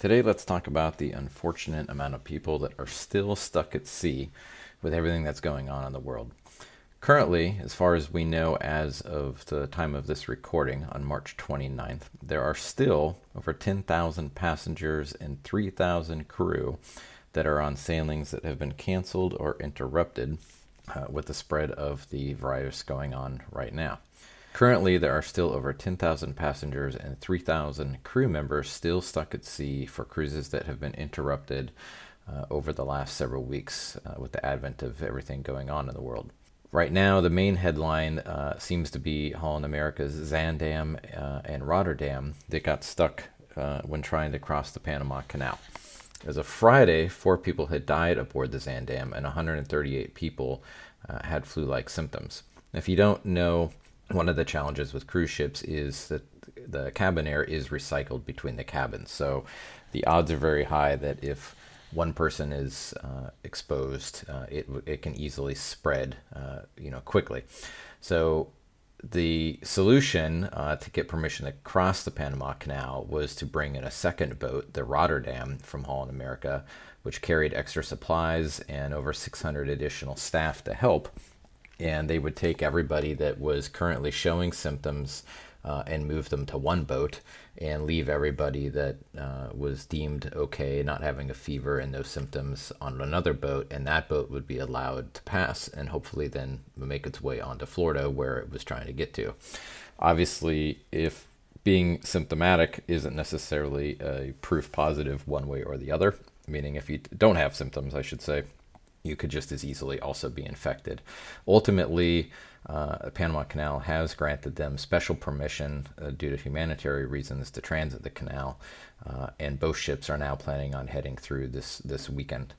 Today, let's talk about the unfortunate amount of people that are still stuck at sea with everything that's going on in the world. Currently, as far as we know as of the time of this recording on March 29th, there are still over 10,000 passengers and 3,000 crew that are on sailings that have been canceled or interrupted uh, with the spread of the virus going on right now. Currently, there are still over 10,000 passengers and 3,000 crew members still stuck at sea for cruises that have been interrupted uh, over the last several weeks uh, with the advent of everything going on in the world. Right now, the main headline uh, seems to be Holland America's Zaandam uh, and Rotterdam that got stuck uh, when trying to cross the Panama Canal. As of Friday, four people had died aboard the Zaandam and 138 people uh, had flu like symptoms. If you don't know one of the challenges with cruise ships is that the cabin air is recycled between the cabins. So the odds are very high that if one person is uh, exposed, uh, it it can easily spread, uh, you know, quickly. So the solution uh, to get permission to cross the Panama Canal was to bring in a second boat, the Rotterdam from Holland America, which carried extra supplies and over 600 additional staff to help and they would take everybody that was currently showing symptoms uh, and move them to one boat and leave everybody that uh, was deemed okay, not having a fever and no symptoms, on another boat, and that boat would be allowed to pass and hopefully then make its way onto Florida where it was trying to get to. Obviously, if being symptomatic isn't necessarily a proof positive one way or the other, meaning if you don't have symptoms, I should say, you could just as easily also be infected. Ultimately, uh, the Panama Canal has granted them special permission uh, due to humanitarian reasons to transit the canal, uh, and both ships are now planning on heading through this this weekend.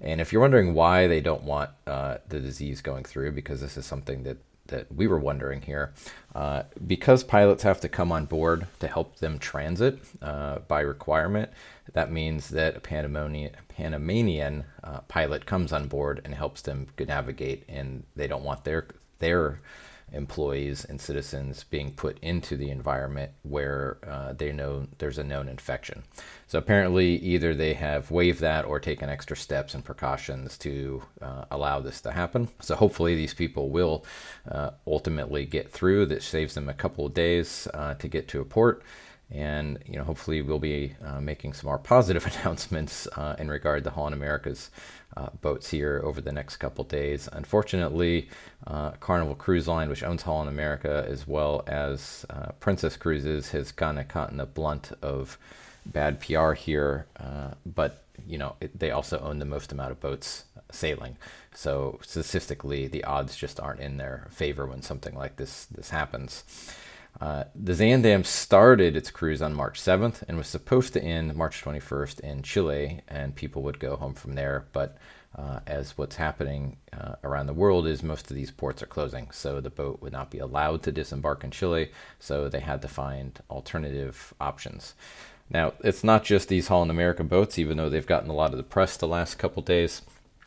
And if you're wondering why they don't want uh, the disease going through, because this is something that that we were wondering here, uh, because pilots have to come on board to help them transit uh, by requirement. That means that a Panamanian, uh, pilot comes on board and helps them navigate, and they don't want their their employees and citizens being put into the environment where uh, they know there's a known infection. So apparently, either they have waived that or taken extra steps and precautions to uh, allow this to happen. So hopefully, these people will uh, ultimately get through. That saves them a couple of days uh, to get to a port and you know hopefully we'll be uh, making some more positive announcements uh, in regard to Holland America's uh, boats here over the next couple days. Unfortunately, uh, Carnival Cruise Line, which owns Holland America as well as uh, Princess Cruises, has kind of gotten a blunt of bad PR here, uh, but you know it, they also own the most amount of boats sailing. So statistically, the odds just aren't in their favor when something like this this happens. Uh, the Zaandam started its cruise on March 7th and was supposed to end March 21st in Chile, and people would go home from there. But uh, as what's happening uh, around the world is most of these ports are closing, so the boat would not be allowed to disembark in Chile, so they had to find alternative options. Now, it's not just these Holland America boats, even though they've gotten a lot of the press the last couple days.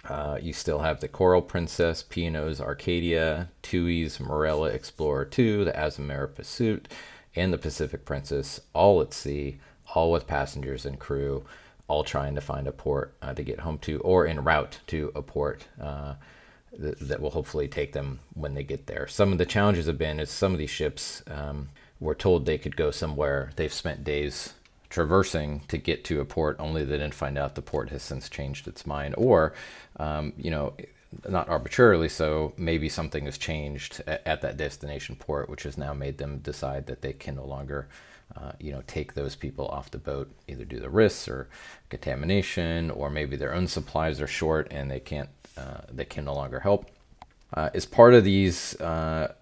Uh, you still have the Coral Princess, P&O's Arcadia, TUI's Marella Explorer 2, the Azamara Pursuit, and the Pacific Princess, all at sea, all with passengers and crew, all trying to find a port uh, to get home to or en route to a port uh, th- that will hopefully take them when they get there. Some of the challenges have been is some of these ships um, were told they could go somewhere. They've spent days traversing to get to a port, only they didn't find out the port has since changed its mind, or um, you know, not arbitrarily so, maybe something has changed at, at, that destination port, which has now made them decide that they can no longer. Uh, you know, take those people off the boat, either due to risks or contamination, or maybe their own supplies are short and they can't, uh, they can no longer help. Uh, as part of these uh,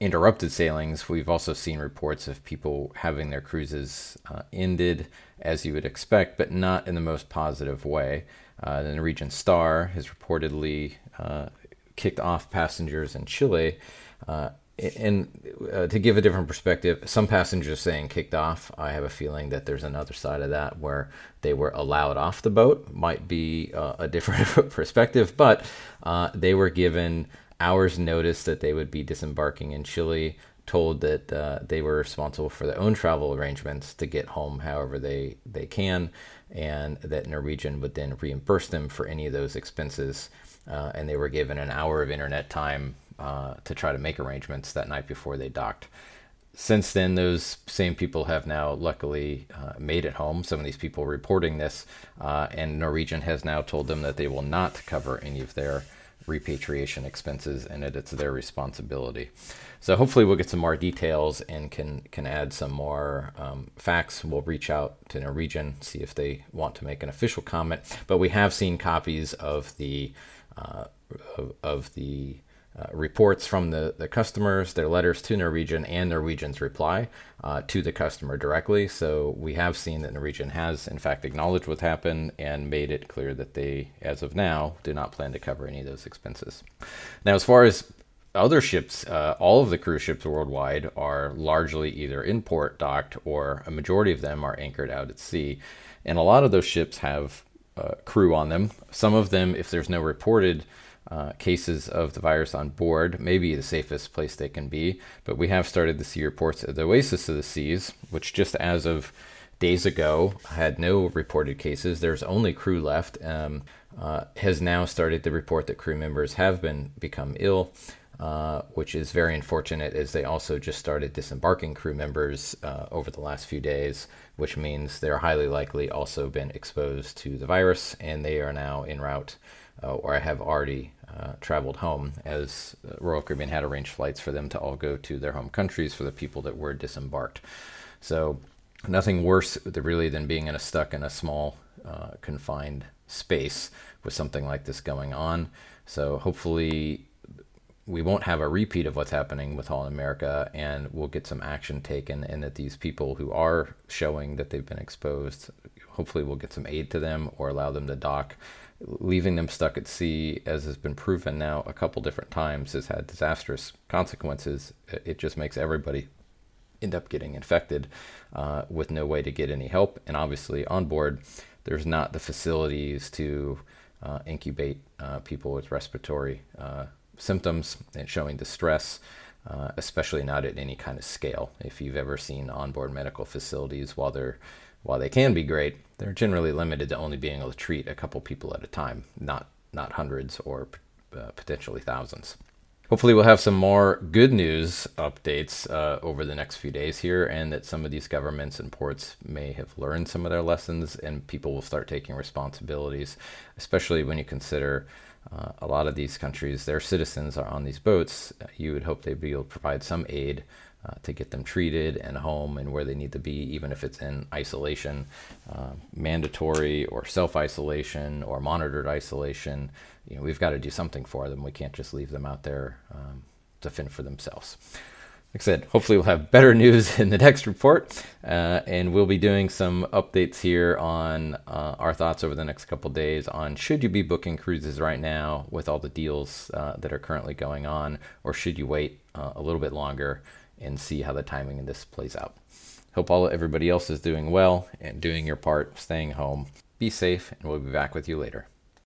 interrupted sailings, we've also seen reports of people having their cruises uh, ended as you would expect, but not in the most positive way. Uh, the Norwegian Star has reportedly uh, kicked off passengers in Chile. Uh, and uh, to give a different perspective, some passengers saying kicked off. I have a feeling that there's another side of that where they were allowed off the boat. Might be uh, a different perspective, but they were given hours notice that they would be disembarking in Chile, told that uh, they were responsible for their own travel arrangements to get home however they, they can, and that Norwegian would then reimburse them for any of those expenses. Uh, and they were given an hour of internet time uh, to try to make arrangements that night before they docked. Since then, those same people have now luckily uh, made it home. Some of these people reporting this, uh, and Norwegian has now told them that they will not cover any of their repatriation expenses and that it's their responsibility. So hopefully we'll get some more details and can can add some more um, facts. We'll reach out to Norwegian, see if they want to make an official comment. But we have seen copies of the uh, of, of the uh, reports from the, the customers, their letters to Norwegian, and Norwegian's reply uh, to the customer directly. So we have seen that Norwegian has, in fact, acknowledged what happened and made it clear that they, as of now, do not plan to cover any of those expenses. Now, as far as other ships, uh, all of the cruise ships worldwide are largely either in port docked or a majority of them are anchored out at sea. And a lot of those ships have uh, crew on them. Some of them, if there's no reported uh, cases of the virus on board, may be the safest place they can be. But we have started to see reports of the Oasis of the Seas, which just as of days ago had no reported cases. There's only crew left. Um, uh, has now started to report that crew members have been become ill. Uh, which is very unfortunate as they also just started disembarking crew members uh, over the last few days, which means they're highly likely also been exposed to the virus and they are now en route uh, or I have already uh, traveled home as Royal Caribbean had arranged flights for them to all go to their home countries for the people that were disembarked. So nothing worse really than being in a stuck in a small uh, confined space with something like this going on. So hopefully we won't have a repeat of what's happening with Holland America, and we'll get some action taken, and that these people who are showing that they've been exposed, hopefully, we'll get some aid to them or allow them to dock leaving them stuck at sea, as has been proven now a couple different times, has had disastrous consequences. It just makes everybody end up getting infected uh, with no way to get any help. And obviously, on board, there's not the facilities to uh, incubate uh, people with respiratory uh, symptoms and showing distress. Uh, especially not at any kind of scale. If you've ever seen onboard medical facilities, while they're while they can be great, they're generally limited to only being able to treat a couple people at a time, not not hundreds or uh, potentially thousands. Hopefully, we'll have some more good news updates uh, over the next few days here, and that some of these governments and ports may have learned some of their lessons, and people will start taking responsibilities, especially when you consider uh, a lot of these countries, their citizens are on these boats. You would hope they'd be able to provide some aid uh, to get them treated and home and where they need to be, even if it's in isolation, uh, mandatory or self isolation or monitored isolation. You know, we've got to do something for them. We can't just leave them out there um, to fend for themselves. Like I said, hopefully we'll have better news in the next report, uh, and we'll be doing some updates here on uh, our thoughts over the next couple days on should you be booking cruises right now with all the deals uh, that are currently going on, or should you wait uh, a little bit longer and see how the timing of this plays out. Hope all everybody else is doing well and doing your part, staying home. Be safe, and we'll be back with you later.